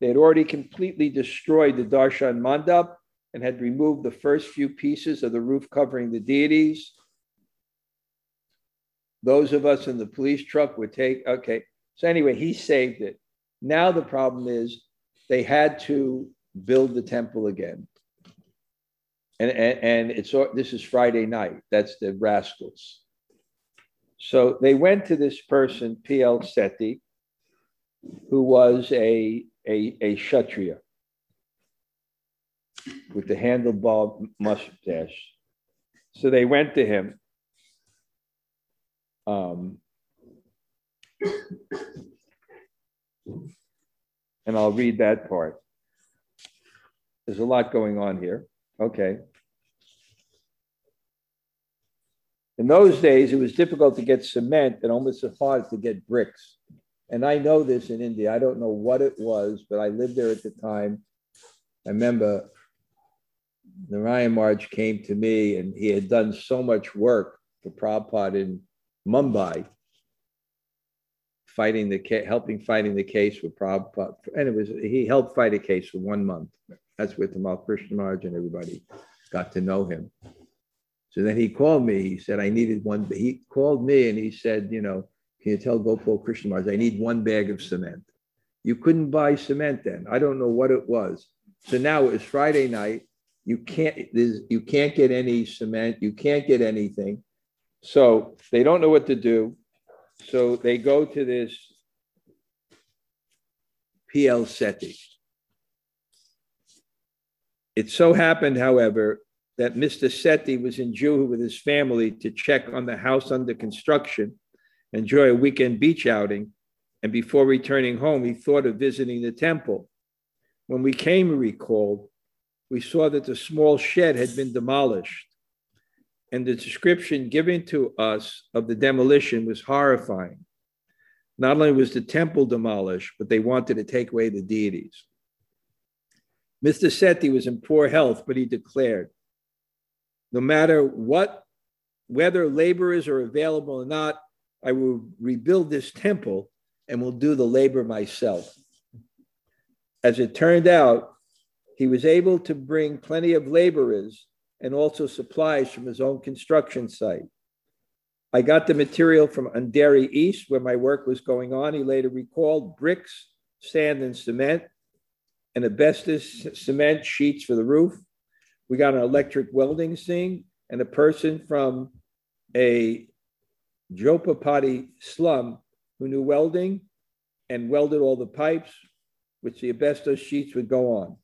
They had already completely destroyed the Darshan Mandap and had removed the first few pieces of the roof covering the deities. Those of us in the police truck would take, okay. So, anyway, he saved it. Now the problem is they had to build the temple again. And, and, and it's this is Friday night. That's the rascals. So they went to this person, P.L. Sethi, who was a, a, a Kshatriya with the handlebar mustache. So they went to him. Um, and I'll read that part. There's a lot going on here. Okay. In those days, it was difficult to get cement and almost as hard to get bricks. And I know this in India. I don't know what it was, but I lived there at the time. I remember Narayan Maharaj came to me and he had done so much work for Prabhupada in Mumbai fighting the case, helping fighting the case with Prabhupada. And it was, he helped fight a case for one month. That's with Tamal Krishna Maharaj and everybody got to know him. So then he called me. He said, I needed one. He called me and he said, you know, can you tell Gopal Krishna Maharaj, I need one bag of cement. You couldn't buy cement then. I don't know what it was. So now it's Friday night. You can't, you can't get any cement. You can't get anything. So they don't know what to do. So they go to this PL Sethi. It so happened, however, that Mr. Sethi was in Juhu with his family to check on the house under construction, enjoy a weekend beach outing, and before returning home, he thought of visiting the temple. When we came, he recalled, we saw that the small shed had been demolished and the description given to us of the demolition was horrifying. Not only was the temple demolished, but they wanted to take away the deities. Mr. Sethi was in poor health, but he declared no matter what, whether laborers are available or not, I will rebuild this temple and will do the labor myself. As it turned out, he was able to bring plenty of laborers and also supplies from his own construction site. I got the material from Andheri East, where my work was going on. He later recalled bricks, sand, and cement, and asbestos cement sheets for the roof. We got an electric welding thing and a person from a Jopapati slum who knew welding and welded all the pipes, which the asbestos sheets would go on.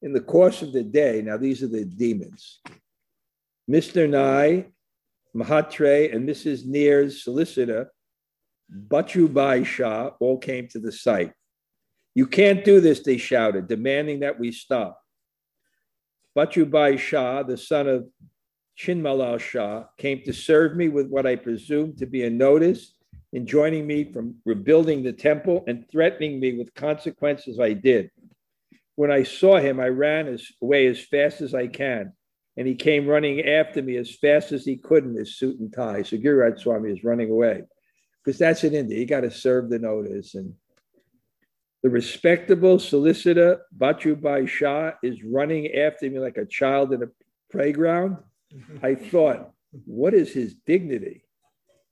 In the course of the day, now these are the demons, Mr. Nair, Mahatre, and Mrs. Nair's solicitor, Bachubai Shah, all came to the site. You can't do this, they shouted, demanding that we stop. Bachubai Shah, the son of Chinmalal Shah, came to serve me with what I presumed to be a notice enjoining me from rebuilding the temple and threatening me with consequences I did. When I saw him, I ran as, away as fast as I can, and he came running after me as fast as he could in his suit and tie. So Giriraj Swami is running away because that's in India. You got to serve the notice. And the respectable solicitor, Bachubai Shah, is running after me like a child in a playground. Mm-hmm. I thought, what is his dignity?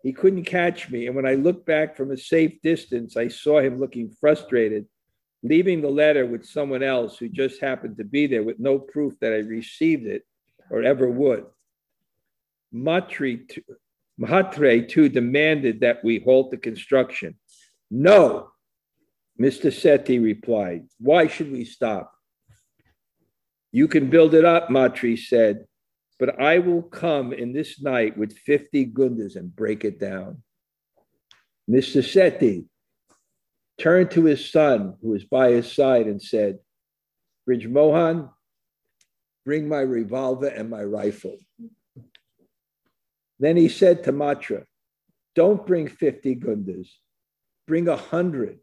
He couldn't catch me. And when I looked back from a safe distance, I saw him looking frustrated leaving the letter with someone else who just happened to be there with no proof that I received it or ever would. Matri, Mahatre too demanded that we halt the construction. No, Mr. Sethi replied. Why should we stop? You can build it up, Matri said, but I will come in this night with 50 gundas and break it down. Mr. Sethi turned to his son, who was by his side, and said, Brij Mohan, bring my revolver and my rifle. Then he said to Matra, Don't bring 50 gundas, bring 100,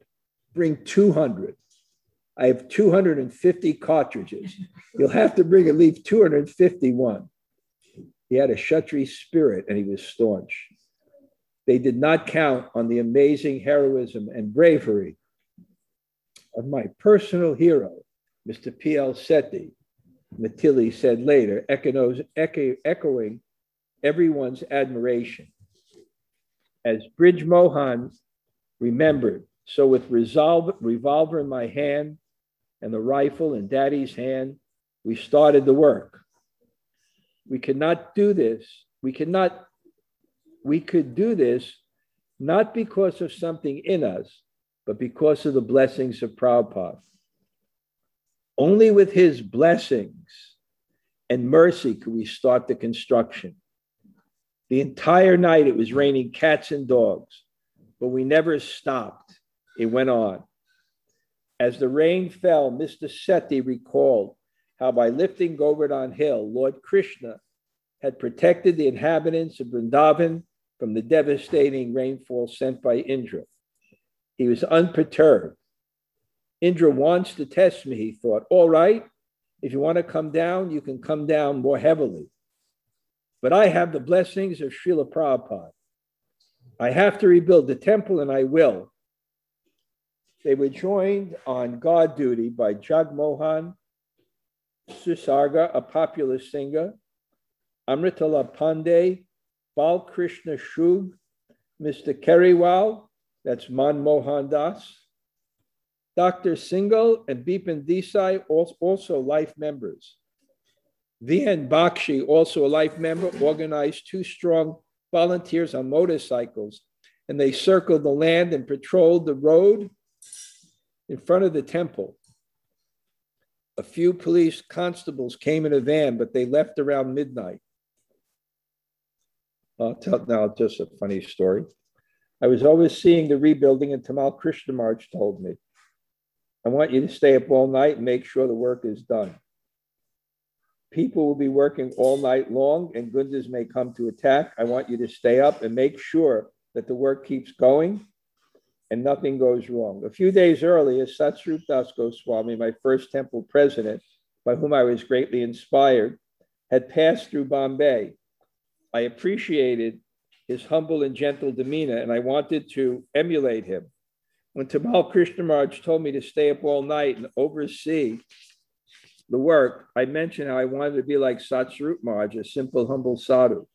bring 200. I have 250 cartridges. You'll have to bring at least 251. He had a Kshatri spirit and he was staunch. They did not count on the amazing heroism and bravery of my personal hero, Mr. P.L. Sethi, Matilli said later, echoing everyone's admiration. As Brij Mohan remembered, so with resolve, revolver in my hand and the rifle in daddy's hand, we started the work. We could not do this. We cannot, we could do this not because of something in us, but because of the blessings of Prabhupada. Only with his blessings and mercy could we start the construction. The entire night it was raining cats and dogs, but we never stopped. It went on. As the rain fell, Mr. Sethi recalled how by lifting Govardhan Hill, Lord Krishna had protected the inhabitants of Vrindavan from the devastating rainfall sent by Indra. He was unperturbed. Indra wants to test me, he thought. All right, if you want to come down, you can come down more heavily. But I have the blessings of Srila Prabhupada. I have to rebuild the temple, and I will. They were joined on guard duty by Jagmohan Susarga, a popular singer, Amritala Pandey, Balkrishna Shug, Mr. Keriwal, that's Man Mohan Das, Dr. Singhal and Bipin Desai, also life members. VN Bakshi, also a life member, organized two strong volunteers on motorcycles, and they circled the land and patrolled the road in front of the temple. A few police constables came in a van, but they left around midnight. I'll tell now just a funny story. I was overseeing the rebuilding, and Tamal Krishnamurti told me, I want you to stay up all night and make sure the work is done. People will be working all night long, and Gundas may come to attack. I want you to stay up and make sure that the work keeps going and nothing goes wrong. A few days earlier, Satsvarup Das Goswami, my first temple president, by whom I was greatly inspired, had passed through Bombay. I appreciated his humble and gentle demeanor, and I wanted to emulate him. When Tamal Krishnamurti told me to stay up all night and oversee the work, I mentioned how I wanted to be like Satsvarup Maharaj, a simple, humble sadhu.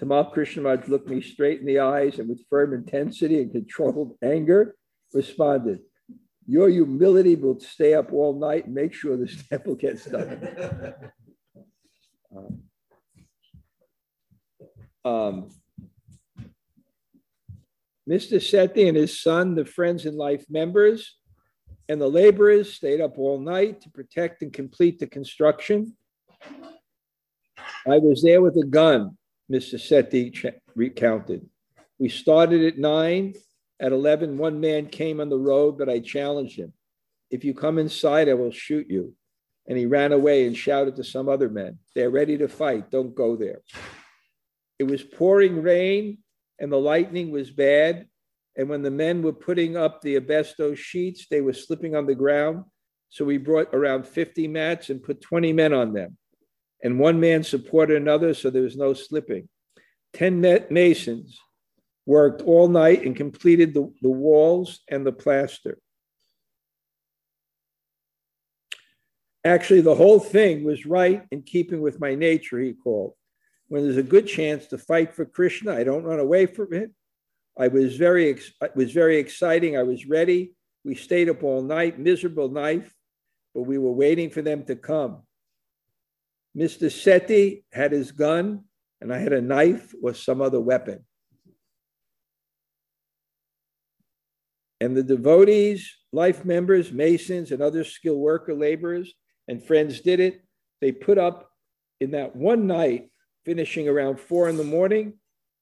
Tamal Krishnamurti looked me straight in the eyes and with firm intensity and controlled anger responded, Your humility will stay up all night and make sure this temple gets done. um, um, Mr. Sethi and his son, the friends and life members, and the laborers stayed up all night to protect and complete the construction. I was there with a gun Mr. Sethi recounted. We started at nine. At 11, one man came on the road, but I challenged him. If you come inside, I will shoot you. And he ran away and shouted to some other men, They're ready to fight. Don't go there. It was pouring rain and the lightning was bad. And when the men were putting up the asbestos sheets, they were slipping on the ground. So we brought around 50 mats and put 20 men on them and one man supported another, so there was no slipping. 10 masons worked all night and completed the, the walls and the plaster. Actually, the whole thing was right in keeping with my nature, he called. When there's a good chance to fight for Krishna, I don't run away from it. I was very, it was very exciting. I was ready. We stayed up all night, miserable night, but we were waiting for them to come. Mr. Sethi had his gun, and I had a knife or some other weapon. And the devotees, life members, masons, and other skilled worker laborers and friends did it. They put up in that one night, finishing around four in the morning,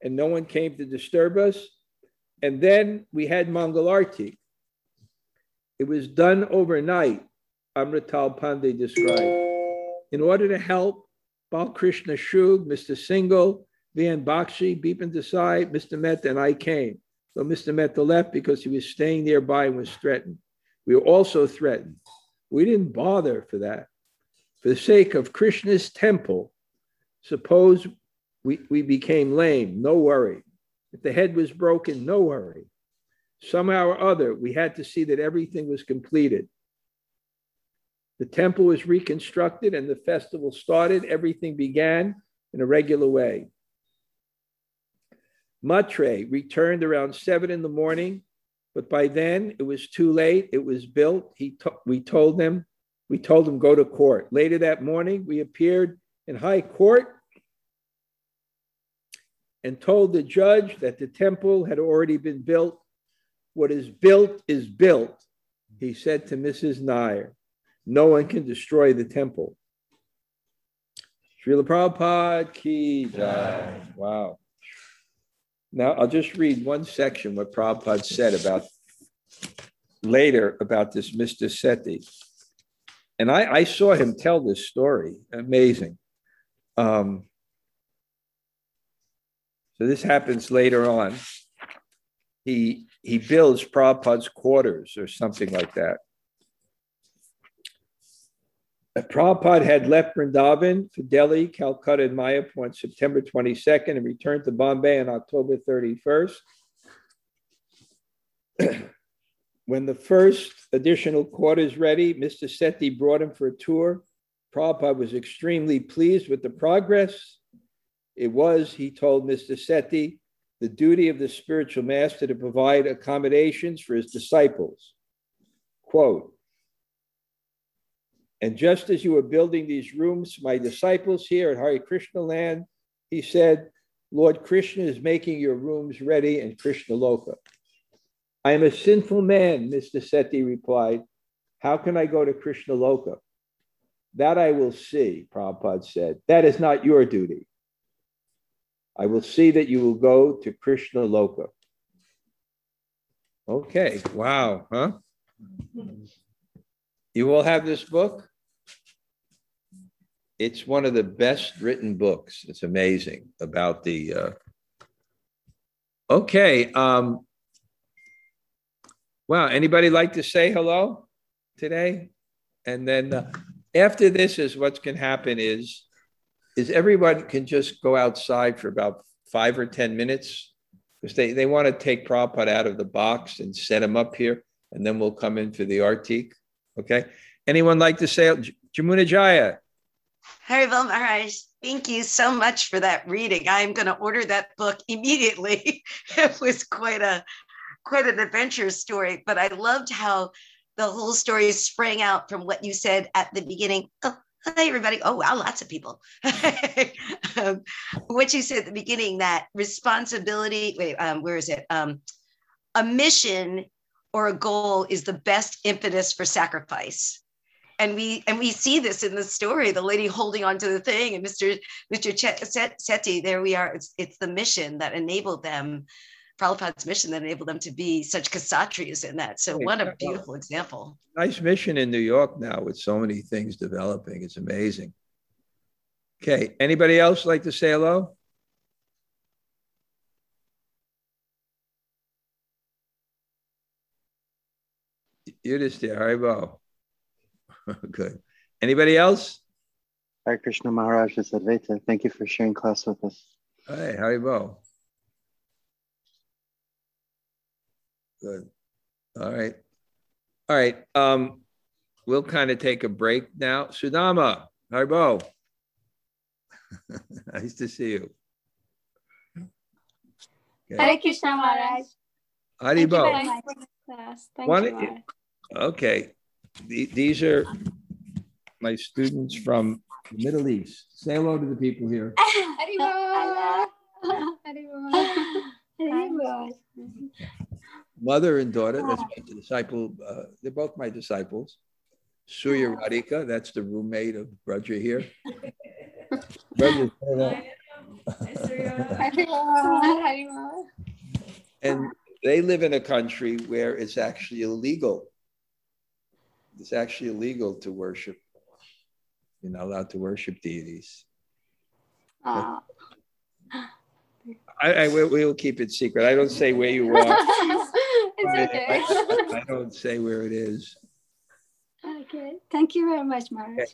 and no one came to disturb us. And then we had Mangalarti. It was done overnight, Amrital Pandey described. In order to help Balkrishna Shug, Mr. Singhal, Van Bakshi, Bipin Desai, Mr. Mehta, and I came. So Mr. Mehta left because he was staying nearby and was threatened. We were also threatened. We didn't bother for that. For the sake of Krishna's temple, suppose we, we became lame, no worry. If the head was broken, no worry. Somehow or other, we had to see that everything was completed. The temple was reconstructed and the festival started. Everything began in a regular way. Matre returned around seven in the morning, but by then it was too late. It was built. He to- we told them, we told him go to court. Later that morning, we appeared in high court and told the judge that the temple had already been built. What is built is built, he said to Mrs. Nair. No one can destroy the temple. Srila Prabhupada ki jai. Wow. Now, I'll just read one section what Prabhupada said about later about this Mr. Sethi. And I, I saw him tell this story. Amazing. Um, so this happens later on. He he builds Prabhupada's quarters or something like that. Uh, Prabhupada had left Vrindavan for Delhi, Calcutta, and Mayapur on September 22nd and returned to Bombay on October 31st. when the first additional quarters ready, Mr. Sethi brought him for a tour. Prabhupada was extremely pleased with the progress. It was, he told Mr. Sethi, the duty of the spiritual master to provide accommodations for his disciples. Quote, and just as you were building these rooms, my disciples here at Hare Krishna land, he said, Lord Krishna is making your rooms ready in Krishna Loka. I am a sinful man, Mr. Sethi replied. How can I go to Krishna Loka? That I will see, Prabhupada said. That is not your duty. I will see that you will go to Krishna Loka. Okay, wow, huh? You all have this book? It's one of the best written books. It's amazing about the. Uh... Okay. Um, wow. Anybody like to say hello today? And then uh, after this is what's going to happen is is everyone can just go outside for about five or 10 minutes because they, they want to take Prabhupada out of the box and set him up here. And then we'll come in for the Artik. Okay. Anyone like to say oh, Jamuna Jaya? Haribol Maharaj, thank you so much for that reading. I'm going to order that book immediately. it was quite a quite an adventure story, but I loved how the whole story sprang out from what you said at the beginning. Oh, hi everybody. Oh wow, lots of people. um, what you said at the beginning that responsibility. Wait, um, where is it? Um, a mission or a goal is the best impetus for sacrifice and we and we see this in the story the lady holding on to the thing and mr mr sethi there we are it's, it's the mission that enabled them Prabhupada's mission that enabled them to be such ksatris in that. So what a beautiful example. Nice mission in New York now with so many things developing. It's amazing. Okay. Anybody else like to say hello? You're just there. Haribol. Good. Anybody else? Hare Krishna Maharaj Advaita. Thank you for sharing class with us. Hey, Haribol. Good. All right. All right. Um, we'll kind of take a break now. Sudama, Haribol. nice to see you. Okay. Hare Krishna Maharaj. Thank you Haribol. very much for the class. Thank One- you. Maharaj. Okay, The- these are my students from the Middle East. Say hello to the people here. Hello. Hello. Mother and daughter, that's my disciple. Uh, they're both my disciples. Surya Radhika, that's the roommate of Braja here. Braja, say hello. Hello. And they live in a country where it's actually illegal. It's actually illegal to worship. You're not allowed to worship deities. Oh. I, I we'll keep it secret. I don't say where you are. It's I, okay. I- I don't say where it is. okay. Thank you very much, Maharaj. Okay.